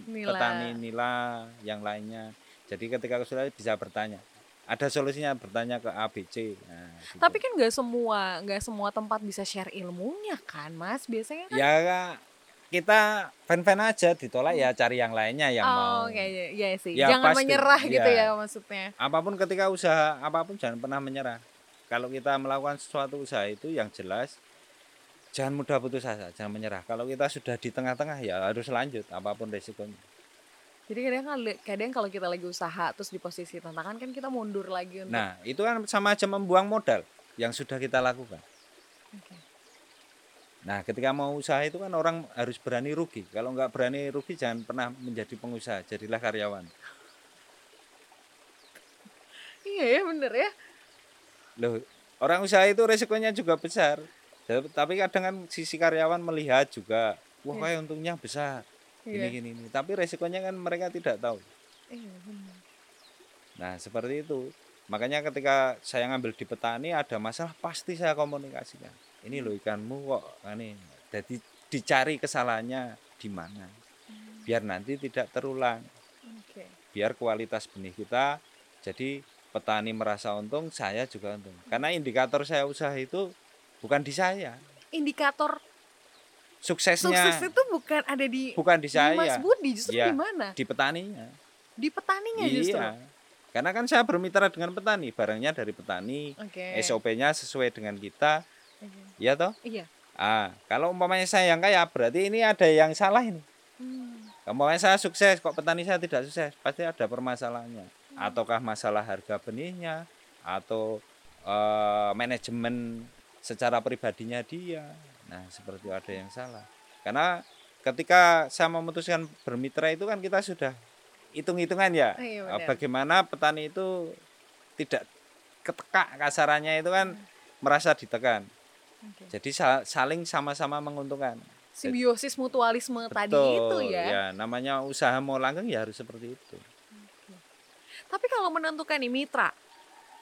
Nila. petani nila yang lainnya. Jadi ketika sudah bisa bertanya ada solusinya bertanya ke ABC nah, gitu. Tapi kan nggak semua nggak semua tempat bisa share ilmunya kan, Mas. Biasanya kan ya kita fan-fan aja ditolak ya cari yang lainnya yang Oh, mau kayak iya sih. Ya, Jangan pasti. menyerah gitu Ya. ya maksudnya. apa pun ketika usaha apa pun jangan pernah menyerah kalau kita melakukan sesuatu usaha itu yang jelas jangan mudah putus asa jangan menyerah kalau kita sudah di tengah-tengah ya harus lanjut apa pun resikonya Jadi kadang kadang kalau kita lagi usaha terus di posisi tantangan kan kita mundur lagi untuk nah itu kan sama aja membuang modal yang sudah kita lakukan Oke. nah ketika mau usaha itu kan orang harus berani rugi kalau nggak berani rugi jangan pernah menjadi pengusaha jadilah karyawan Iya ya bener ya. loh orang usaha itu resikonya juga besar tapi kadang kan sisi karyawan melihat juga wah Iya. kayak untungnya besar Ini gini ini tapi resikonya kan mereka tidak tahu. Iya nah seperti itu. Makanya ketika saya ngambil di petani ada masalah pasti saya komunikasikan. Ini loh ikanmu kok ini. Jadi dicari kesalahannya di mana? Biar nanti tidak terulang. Biar kualitas benih kita jadi petani merasa untung saya juga untung. Karena indikator saya usaha itu bukan di saya. Indikator suksesnya sukses itu bukan ada di, bukan di di Mas saya Budi justru Iya. di mana? di petaninya Di petaninya justru. iya karena kan saya bermitra dengan petani barangnya dari petani Oke. SOP-nya sesuai dengan kita Oke. ya toh Iya. ah kalau umpamanya saya yang kaya berarti ini ada yang salah ini Hmm. umpamanya saya sukses kok petani saya tidak sukses pasti ada permasalahannya ataukah masalah harga benihnya atau eh, manajemen secara pribadinya dia nah seperti ada yang salah. Karena ketika saya memutuskan bermitra itu kan kita sudah hitung-hitungan ya. Iya, Eh, benar. bagaimana petani itu tidak ketekak kasarannya itu kan merasa ditekan. Oke. jadi sa- saling sama-sama menguntungkan. Simbiosis mutualisme tadi Betul, itu ya. namanya usaha mau langgeng ya harus seperti itu. Tapi kalau menentukan nih mitra,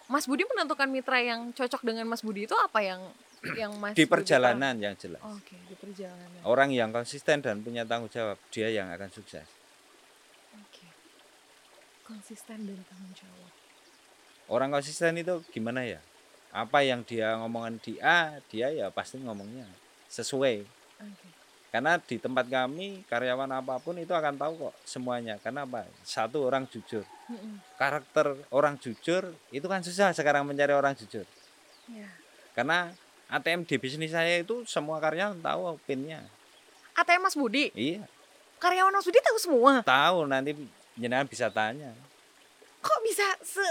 Mas Budi menentukan mitra yang cocok dengan Mas Budi itu apa yang yang Mas di perjalanan yang jelas tahu? Oke, di perjalanan. orang yang konsisten dan punya tanggung jawab dia yang akan sukses Oke. Konsisten dan tanggung jawab. orang konsisten itu gimana ya apa yang dia ngomongin di A dia ya pasti ngomongnya sesuai Oke. karena di tempat kami karyawan apa pun itu akan tahu kok semuanya karena apa satu orang jujur karakter orang jujur itu kan susah sekarang mencari orang jujur Ya. karena ATM di bisnis saya itu semua karyawan tahu pinnya. ATM Mas Budi, iya. Karyawan Mas Budi tahu semua. tahu nanti jenengan bisa tanya. Kok bisa se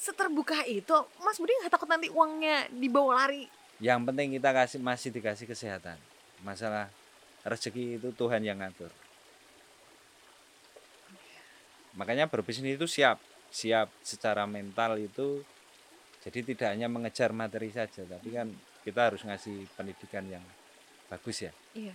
seterbuka itu? Mas Budi nggak takut nanti uangnya dibawa lari? yang penting kita kasih masih dikasih kesehatan. Masalah rezeki itu Tuhan yang ngatur. Makanya berbisnis itu siap. Siap secara mental itu jadi tidak hanya mengejar materi saja tapi kan kita harus ngasih pendidikan yang bagus ya Iya.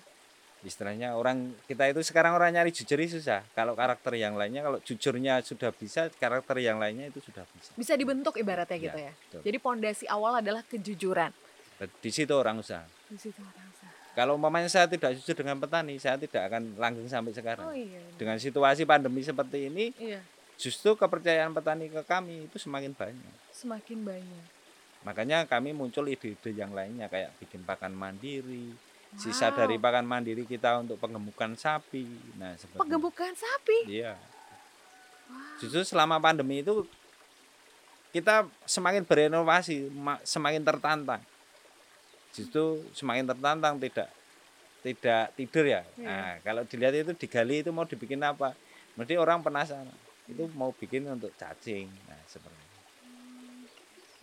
istilahnya orang kita itu sekarang orang nyari jujur itu susah kalau karakter yang lainnya kalau jujurnya sudah bisa karakter yang lainnya itu sudah bisa Bisa dibentuk ibaratnya Iya, gitu ya. betul. Jadi pondasi awal adalah kejujuran. di situ orang usaha Di situ orang usaha. Kalau umpamanya saya tidak jujur dengan petani, saya tidak akan langgeng sampai sekarang. Oh iya. benar. Dengan situasi pandemi seperti ini, Iya. justru kepercayaan petani ke kami itu semakin banyak. Semakin banyak. Makanya kami muncul ide-ide yang lainnya kayak bikin pakan mandiri, sisa Wow. dari pakan mandiri kita untuk penggemukan sapi. Nah, seperti Penggemukan sapi. Iya. Justru selama pandemi itu kita semakin berinovasi, ma- semakin tertantang. Justru semakin tertantang tidak tidak tidur ya. Iya. Nah, kalau dilihat itu digali itu mau dibikin apa? Mesti orang penasaran. Itu mau bikin untuk cacing. Nah, seperti itu.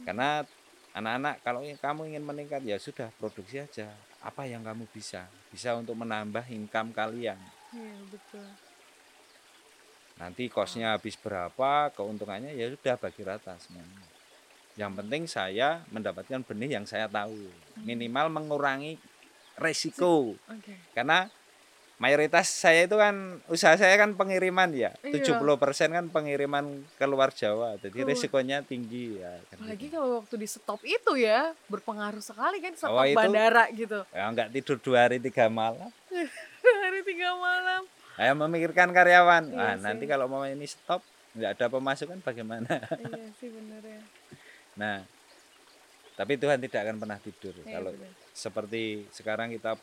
Karena anak-anak kalau kamu ingin meningkat ya sudah produksi aja. Apa yang kamu bisa? Bisa untuk menambah income kalian. Iya betul. nanti kosnya habis berapa keuntungannya ya sudah bagi rata semuanya yang penting saya mendapatkan benih yang saya tahu minimal mengurangi resiko Oke. karena mayoritas saya itu kan usaha saya kan pengiriman ya. Iya. 70% kan pengiriman keluar Jawa. Jadi Keluar. risikonya tinggi ya. kan Apalagi gitu. kalau waktu di stop itu ya berpengaruh sekali kan stop Oh, itu- bandara gitu. Ya enggak tidur dua hari tiga malam. Hari tiga malam. Saya memikirkan karyawan. Iya Nah, sih. nanti kalau mau ini stop nggak ada pemasukan bagaimana? iya sih bener ya. Nah, tapi Tuhan tidak akan pernah tidur. Iya, kalau bener. seperti sekarang kita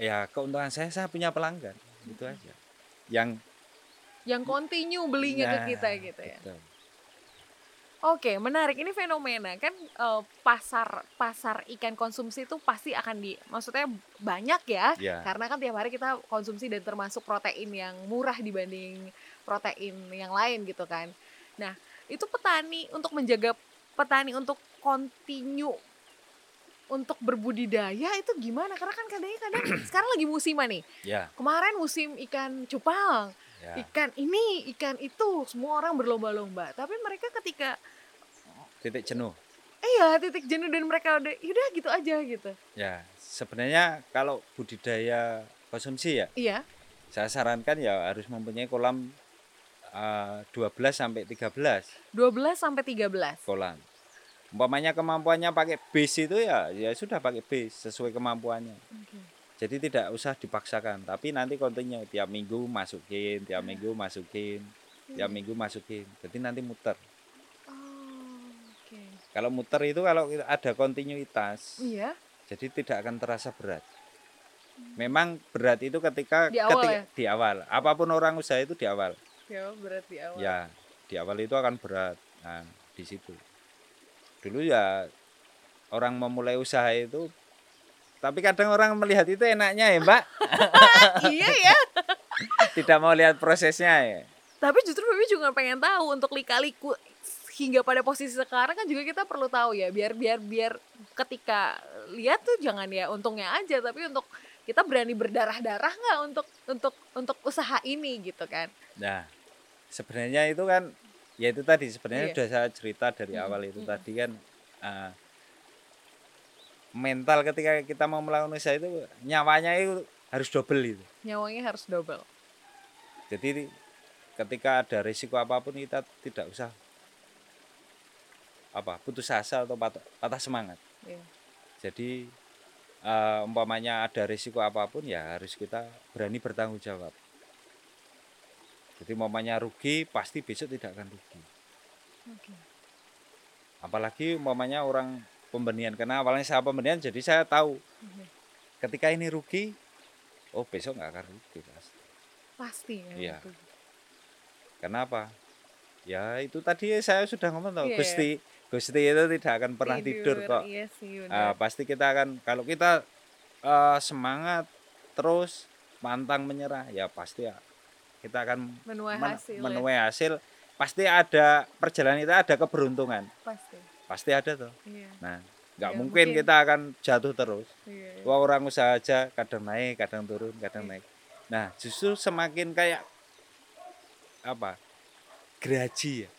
ya keuntungan saya saya punya pelanggan itu aja. Yang Yang continue belinya Nah, ke kita gitu ya. betul. Oke, menarik. Ini fenomena kan eh, pasar pasar ikan konsumsi itu pasti akan di, maksudnya banyak ya. Ya. Karena kan tiap hari kita konsumsi dan termasuk protein yang murah dibanding protein yang lain gitu kan. Nah, itu petani untuk menjaga petani untuk continue untuk berbudidaya itu gimana? Karena kan kadang-kadang sekarang lagi musiman nih. Ya, Kemarin musim ikan cupang, ya. ikan ini, ikan itu, semua orang berlomba-lomba. Tapi mereka ketika Titik jenuh. iya titik jenuh dan mereka udah yaudah gitu aja gitu. Ya, sebenarnya kalau budidaya konsumsi ya, Iya. saya sarankan ya harus mempunyai kolam eh, 12 sampai 13 12 sampai 13. kolam. Umpamanya kemampuannya pakai base itu ya ya sudah pakai base sesuai kemampuannya. Oke. Jadi tidak usah dipaksakan, tapi nanti kontennya tiap minggu masukin, tiap minggu masukin, tiap minggu masukin. Jadi nanti muter. Oh. Kalau muter itu kalau ada kontinuitas, Iya. jadi tidak akan terasa berat. Memang berat itu ketika Di awal ketika ya? di awal. Apa pun orang usaha itu di awal. Ya berarti awal. Ya, di awal itu akan berat. Nah, di situ. Dulu ya orang memulai usaha itu tapi kadang orang melihat itu enaknya ya, Mbak. iya ya. Tidak mau lihat prosesnya ya. Tapi justru Bibi juga pengen tahu untuk lika-liku hingga pada posisi sekarang kan juga kita perlu tahu ya biar biar biar ketika lihat tuh jangan ya untungnya aja tapi untuk kita berani berdarah-darah nggak untuk untuk untuk usaha ini gitu kan Nah, sebenarnya itu kan ya itu tadi sebenarnya Iya. sudah saya cerita dari Mm, awal itu mm. tadi kan eh, mental ketika kita mau melakukan usaha itu nyawanya itu harus double itu. nyawanya harus double Jadi ketika ada risiko apa pun kita tidak usah apa putus asa atau patah, patah semangat. Iya. Jadi eh, umpamanya ada risiko apa pun ya harus kita berani bertanggung jawab. Jadi umpamanya rugi pasti besok tidak akan rugi. Oke. Apalagi umpamanya orang pembenihan karena awalnya saya pembenihan jadi saya tahu Oke. ketika ini rugi oh besok nggak akan rugi pasti. pasti ya Iya. itu. Kenapa? Ya itu tadi saya sudah ngomong tahu Iya. Gusti Gusti itu tidak akan pernah tidur, kok. iya sih benar pasti kita akan kalau kita eh, semangat terus pantang menyerah ya pasti ya kita akan menuai men- hasil ya. hasil. Pasti ada perjalanan kita ada keberuntungan. Pasti. Pasti ada tuh iya. Nah nggak Ya, mungkin, mungkin. kita akan jatuh terus. Iya, iya. Wah, orang usaha aja kadang naik kadang turun kadang Iya. naik. Nah justru semakin kayak apa? Geraji ya.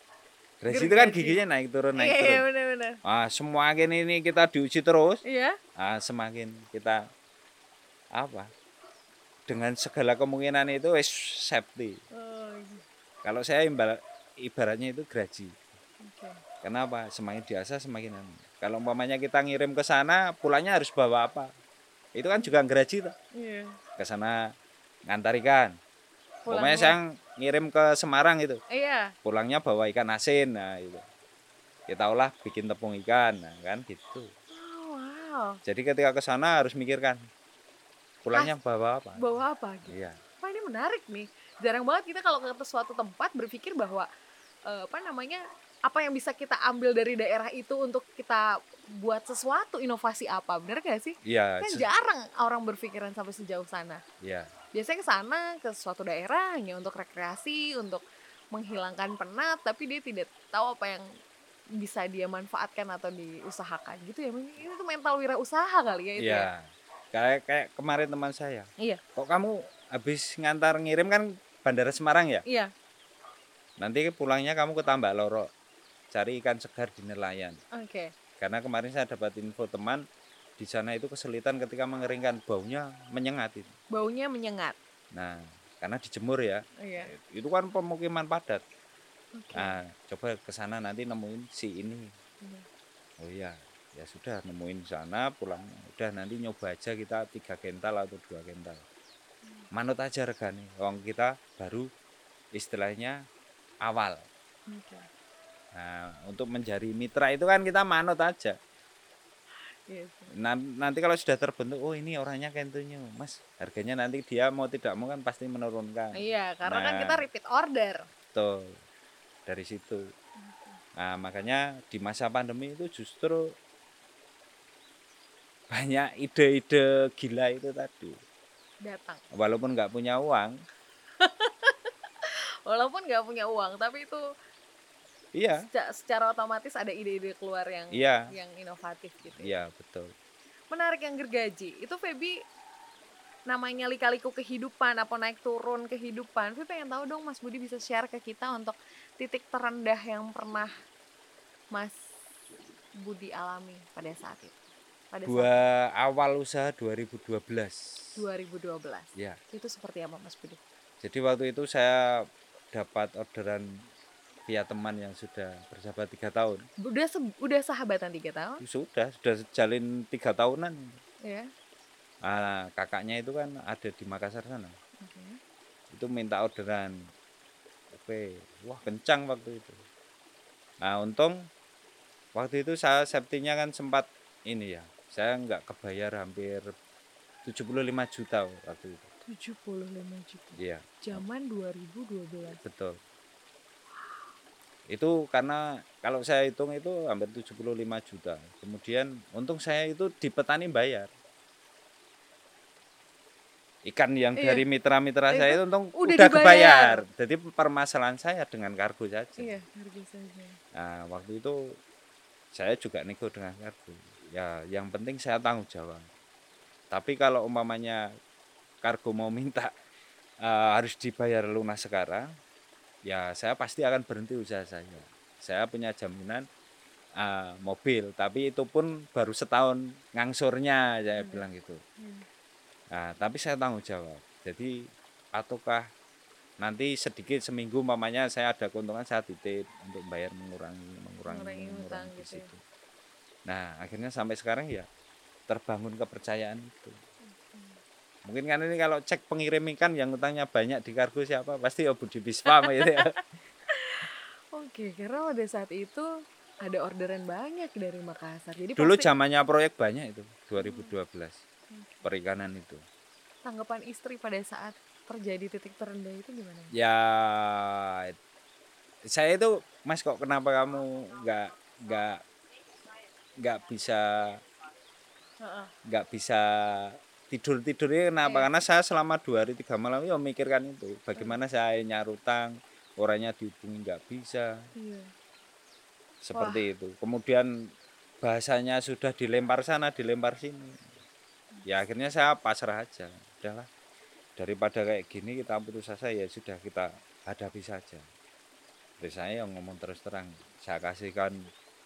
Geraji itu kan giginya naik turun naik iya iya turun. benar-benar ah semakin ini kita diuji terus iya. ah, semakin kita apa dengan segala kemungkinan itu wis safety. Oh, iya. kalau saya imbal, ibaratnya itu geraji oke. Kenapa? Semakin diasah semakin anu. kalau umpamanya kita ngirim ke sana pulangnya harus bawa apa? Itu kan juga geraji tuh iya. Ke sana ngantar ikan umpamanya Pulangnya- saya ngirim ke Semarang itu. Iya. Pulangnya bawa ikan asin nah itu kita olah bikin tepung ikan nah kan gitu. Oh, wow. Jadi ketika ke sana harus mikirkan pulangnya bawa apa bawa apa gitu iya Wah ini menarik nih. Jarang banget kita kalau ke suatu tempat berpikir bahwa eh, apa namanya apa yang bisa kita ambil dari daerah itu untuk kita buat sesuatu inovasi apa bener gak sih? iya Kan jarang orang berpikiran sampai sejauh sana. iya Biasanya ke sana ke suatu daerah hanya untuk rekreasi, untuk menghilangkan penat, tapi dia tidak tahu apa yang bisa dia manfaatkan atau diusahakan gitu ya. Mungkin Itu mental wirausaha kali ya itu ya. Kayak kayak kemarin teman saya Iya. kok kamu habis ngantar ngirim kan Bandara Semarang ya Iya. nanti pulangnya kamu ke Tambak Loro cari ikan segar di nelayan Oke. karena kemarin saya dapat info teman di sana itu kesulitan ketika mengeringkan baunya menyengat itu. Baunya menyengat. Nah, karena dijemur ya. Iya. Itu kan pemukiman padat. Oke. Nah, coba ke sana nanti nemuin si ini. Iya. Oh iya, ya sudah nemuin sana pulang. Udah nanti nyoba aja kita tiga kental atau dua kental. Manut aja regane. Wong kita baru istilahnya awal. Nah, untuk menjadi mitra itu kan kita manut aja. Iya Nanti kalau sudah terbentuk, oh ini orangnya kentunya, mas. Harganya nanti dia mau tidak mau kan pasti menurunkan. Iya, karena kan Nah. kita repeat order. Betul. Dari situ. Nah, makanya di masa pandemi itu justru banyak ide-ide gila itu tadi. Datang. Walaupun nggak punya uang, Walaupun nggak punya uang, tapi itu iya, seca- secara otomatis ada ide-ide keluar yang iya, yang inovatif gitu. ya. iya betul. Menarik yang gergaji. Itu Feby namanya lika-liku kehidupan apa naik turun kehidupan. Feby pengen tahu dong Mas Budi bisa share ke kita untuk titik terendah yang pernah Mas Budi alami pada saat itu. Pada Dua awal usaha 2012. saat 2012. Ya, Itu seperti apa Mas Budi? jadi waktu itu saya dapat orderan via teman yang sudah bersahabat tiga tahun. Udah se- udah sahabatan tiga tahun, Sudah, sudah jalin tiga tahunan. ya? Ah, kakaknya itu kan ada di Makassar sana. Oke. Itu minta orderan. Oke, wah kencang waktu itu. Nah, untung waktu itu saya safety-nya kan sempat ini ya. Saya nggak kebayar hampir 75 juta waktu itu. 75 juta. Iya, Zaman 2012. betul. Itu karena kalau saya hitung itu hampir 75 juta. Kemudian untung saya itu di petani bayar. Ikan yang Iya. dari mitra-mitra Itu saya itu untung udah udah, dibayar. kebayar. Jadi permasalahan saya dengan kargo saja. Iya, harga saja. Nah, waktu itu saya juga nego dengan kargo. Ya, yang penting saya tanggung jawab. Tapi kalau umpamanya kargo mau minta eh, harus dibayar lunas sekarang, ya saya pasti akan berhenti usaha saya. Saya punya jaminan eh, mobil, tapi itu pun baru setahun ngangsurnya, saya Hmm. bilang gitu. Hmm. Nah, tapi saya tanggung jawab. Jadi, ataukah nanti sedikit seminggu mamanya saya ada keuntungan saya titip untuk bayar mengurangi mengurangi Mengurangi di gitu ya. situ. Nah, akhirnya sampai sekarang ya terbangun kepercayaan itu. Mungkin kan ini kalau cek pengirim ikan yang utangnya banyak di kargo siapa pasti ya Budi Bispa gitu ya. Oke, karena pada saat itu ada orderan banyak dari Makassar. Jadi Dulu pasti zamannya proyek banyak itu 2012 perikanan itu. tanggapan istri pada saat terjadi titik terendah itu gimana? Ya saya itu Mas kok kenapa kamu nggak nggak nggak bisa nggak bisa tidur tidurnya kenapa? Iya. karena saya selama dua hari tiga malam ya mikirkan itu. Bagaimana saya nyarutang orangnya dihubungi nggak bisa. Iya. seperti itu. Kemudian bahasanya sudah dilempar sana dilempar sini. Ya akhirnya saya pasrah aja. Udahlah. Daripada kayak gini kita putus asa ya sudah kita hadapi saja. Terus saya yang ngomong terus terang. Saya kasihkan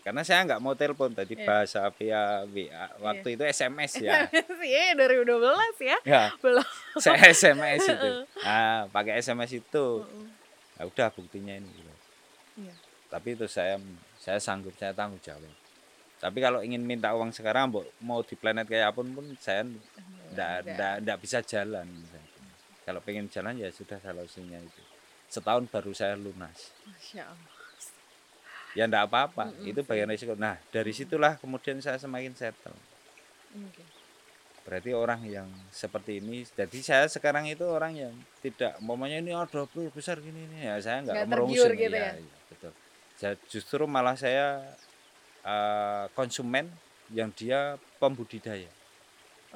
karena saya nggak mau telepon tadi Iya. bahasa via WA waktu itu SMS ya Iya, 2012 ya. ya Belum. saya SMS itu nah pakai SMS itu ya udah buktinya ini gitu. Iya. tapi itu saya saya sanggup saya tanggung jawab tapi kalau ingin minta uang sekarang mau- mau di planet kayak apa pun pun saya ndak ndak bisa jalan misalnya. kalau pengen jalan ya sudah solusinya itu setahun baru saya lunas Masya Allah. Ya ndak apa-apa Mm-mm. itu bagian risiko nah dari situlah kemudian saya semakin settle Oke. berarti orang yang seperti ini jadi saya sekarang itu orang yang tidak umpamanya ini ada bro besar gini nih ya saya nggak Nggak merungsing tergiur gitu ya? iya, betul saya justru malah saya eh, konsumen yang dia pembudidaya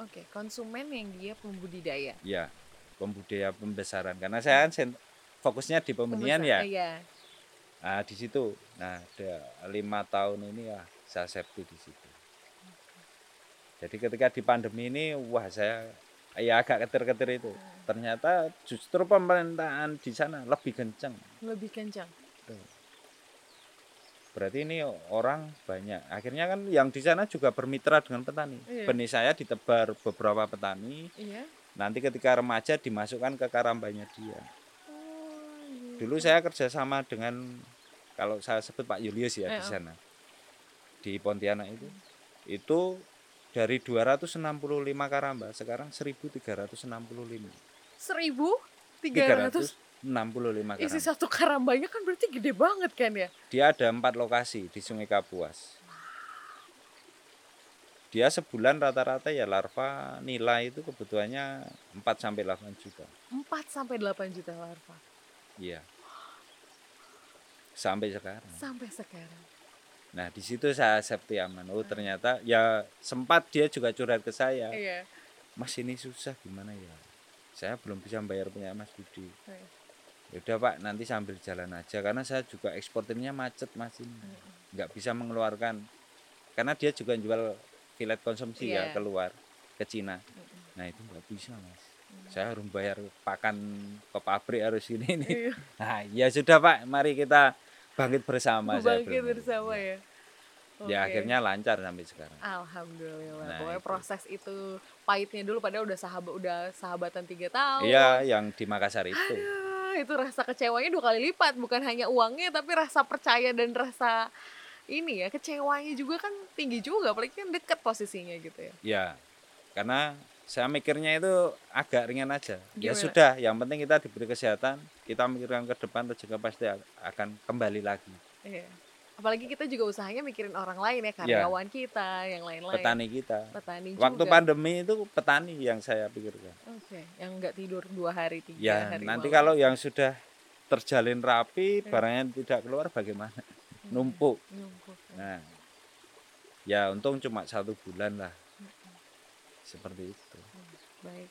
Oke, konsumen yang dia pembudidaya. ya pembudidaya pembesaran karena saya kan fokusnya di pembenihan ya Iya. Nah di situ nah ada lima tahun ini ya saya safety di situ jadi ketika di pandemi ini wah saya ya agak ketir-ketir itu ternyata justru pemerintahan di sana lebih kencang Lebih kencang. Tuh. berarti ini orang banyak akhirnya kan yang di sana juga bermitra dengan petani Iya. benih saya ditebar beberapa petani Iya. nanti ketika remaja dimasukkan ke karambanya dia. Dulu saya kerjasama dengan kalau saya sebut Pak Julius ya di Eh, oh. sana. Di Pontianak itu. Itu dari 265 karamba sekarang 1365 seribu tiga ratus? 365 isi karamba. satu karambanya kan berarti gede banget kan ya? Dia ada empat lokasi di Sungai Kapuas. Dia sebulan rata-rata ya larva nila itu kebutuhannya 4 sampai 8 juta. 4 sampai 8 juta larva iya sampai sekarang sampai sekarang Nah, di situ saya safety aman. Oh, ternyata ya sempat dia juga curhat ke saya. iya Mas ini susah gimana ya? Saya belum bisa bayar punya Mas Budi. Iya. Ya udah Pak, nanti sambil jalan aja karena saya juga eksportirnya macet Mas ini. Nggak bisa mengeluarkan karena dia juga jual filet konsumsi Iya. ya keluar ke Cina. Nah, itu nggak bisa Mas. Saya harus bayar pakan ke pabrik harus ini ini. Iya. Nah, ya sudah Pak, mari kita bangkit bersama. saya bangkit bersama ya Ya Oke. akhirnya lancar sampai sekarang. Alhamdulillah. Nah, Pokoknya itu. proses itu pahitnya dulu padahal udah sahabat udah sahabatan tiga tahun. Iya, yang di Makassar itu. Aduh, itu rasa kecewanya dua kali lipat, bukan hanya uangnya tapi rasa percaya dan rasa ini ya kecewanya juga kan tinggi juga, apalagi kan deket posisinya gitu ya. Ya, karena saya mikirnya itu agak ringan aja. Ya Gimana? sudah, yang penting kita diberi kesehatan, kita mikirkan ke depan rezeki pasti akan kembali lagi. Iya. Apalagi kita juga usahanya mikirin orang lain ya, Iya. karyawan kita, yang lain-lain. Petani kita. Petani Waktu juga. pandemi itu petani yang saya pikirkan. Oke, yang nggak tidur dua hari tiga Ya, hari. nanti malam. kalau yang sudah terjalin rapi, Ya. barangnya tidak keluar bagaimana? Numpuk. Numpuk. Nah, ya untung cuma satu bulan lah. Seperti itu. Baik.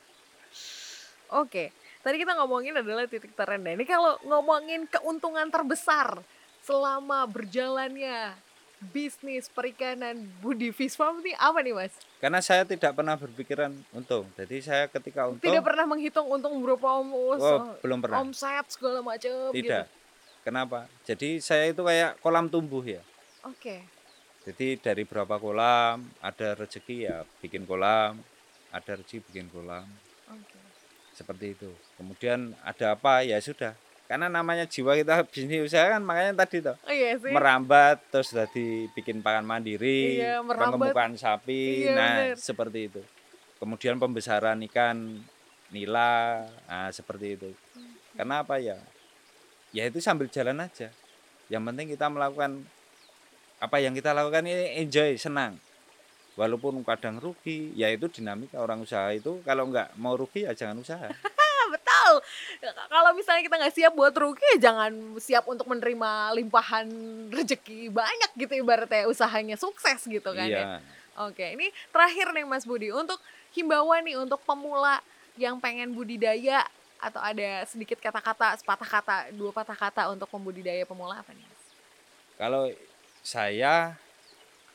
Oke, tadi kita ngomongin adalah titik terendah. Ini kalau ngomongin keuntungan terbesar selama berjalannya bisnis perikanan Budi Fish Farm ini apa nih mas? Karena saya tidak pernah berpikiran untung. Jadi saya ketika untung, Tidak pernah menghitung untung berapa om, oh, belum pernah. omset segala macam Tidak. gitu. Kenapa? Jadi saya itu kayak kolam tumbuh ya. Oke. Jadi dari berapa kolam, ada rezeki ya bikin kolam, ada rezeki bikin kolam, Oke. seperti itu. Kemudian ada apa ya sudah. Karena namanya jiwa kita bisnis usaha kan makanya tadi tuh Oh iya sih. merambat terus sudah dibikin pakan mandiri, Iya, pengemukan sapi, Iya, nah bener. seperti itu. Kemudian pembesaran ikan nila, nah seperti itu. Karena apa ya? Ya itu sambil jalan aja. Yang penting kita melakukan apa yang kita lakukan ini enjoy, senang. Walaupun kadang rugi, ya itu dinamika orang usaha itu kalau nggak mau rugi ya jangan usaha. Ah, betul. Kalau misalnya kita nggak siap buat rugi, ya jangan siap untuk menerima limpahan rezeki banyak gitu ibaratnya usahanya sukses gitu kan ya. iya. Oke, ini terakhir nih Mas Budi untuk himbauan nih untuk pemula yang pengen budidaya atau ada sedikit kata-kata, sepatah kata, dua patah kata untuk pembudidaya pemula apa nih? Mas? Kalau saya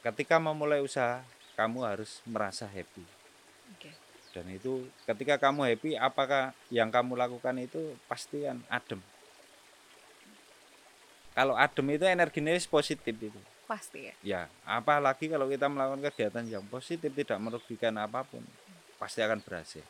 ketika memulai usaha, kamu harus merasa happy. Oke. Dan itu ketika kamu happy, apakah yang kamu lakukan itu pasti kan adem. Kalau adem itu energinya positif itu. Pasti ya. Ya, apalagi kalau kita melakukan kegiatan yang positif tidak merugikan apa pun, pasti akan berhasil.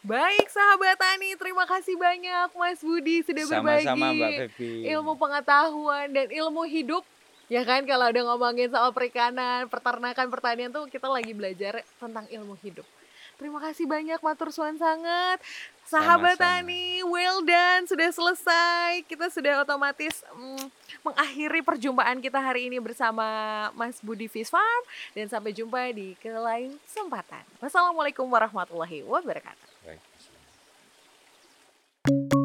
Baik sahabat Tani, terima kasih banyak Mas Budi sudah berbagi Sama-sama Mbak ilmu pengetahuan dan ilmu hidup. Ya kan kalau udah ngomongin soal perikanan, peternakan, pertanian tuh kita lagi belajar tentang ilmu hidup. Terima kasih banyak Matur Suan sangat. Sahabat Sama-sama. Tani, well done, sudah selesai. Kita sudah otomatis mm, mengakhiri perjumpaan kita hari ini bersama Mas Budi Fish Farm. Dan sampai jumpa di ke lain kesempatan. Wassalamualaikum warahmatullahi wabarakatuh. you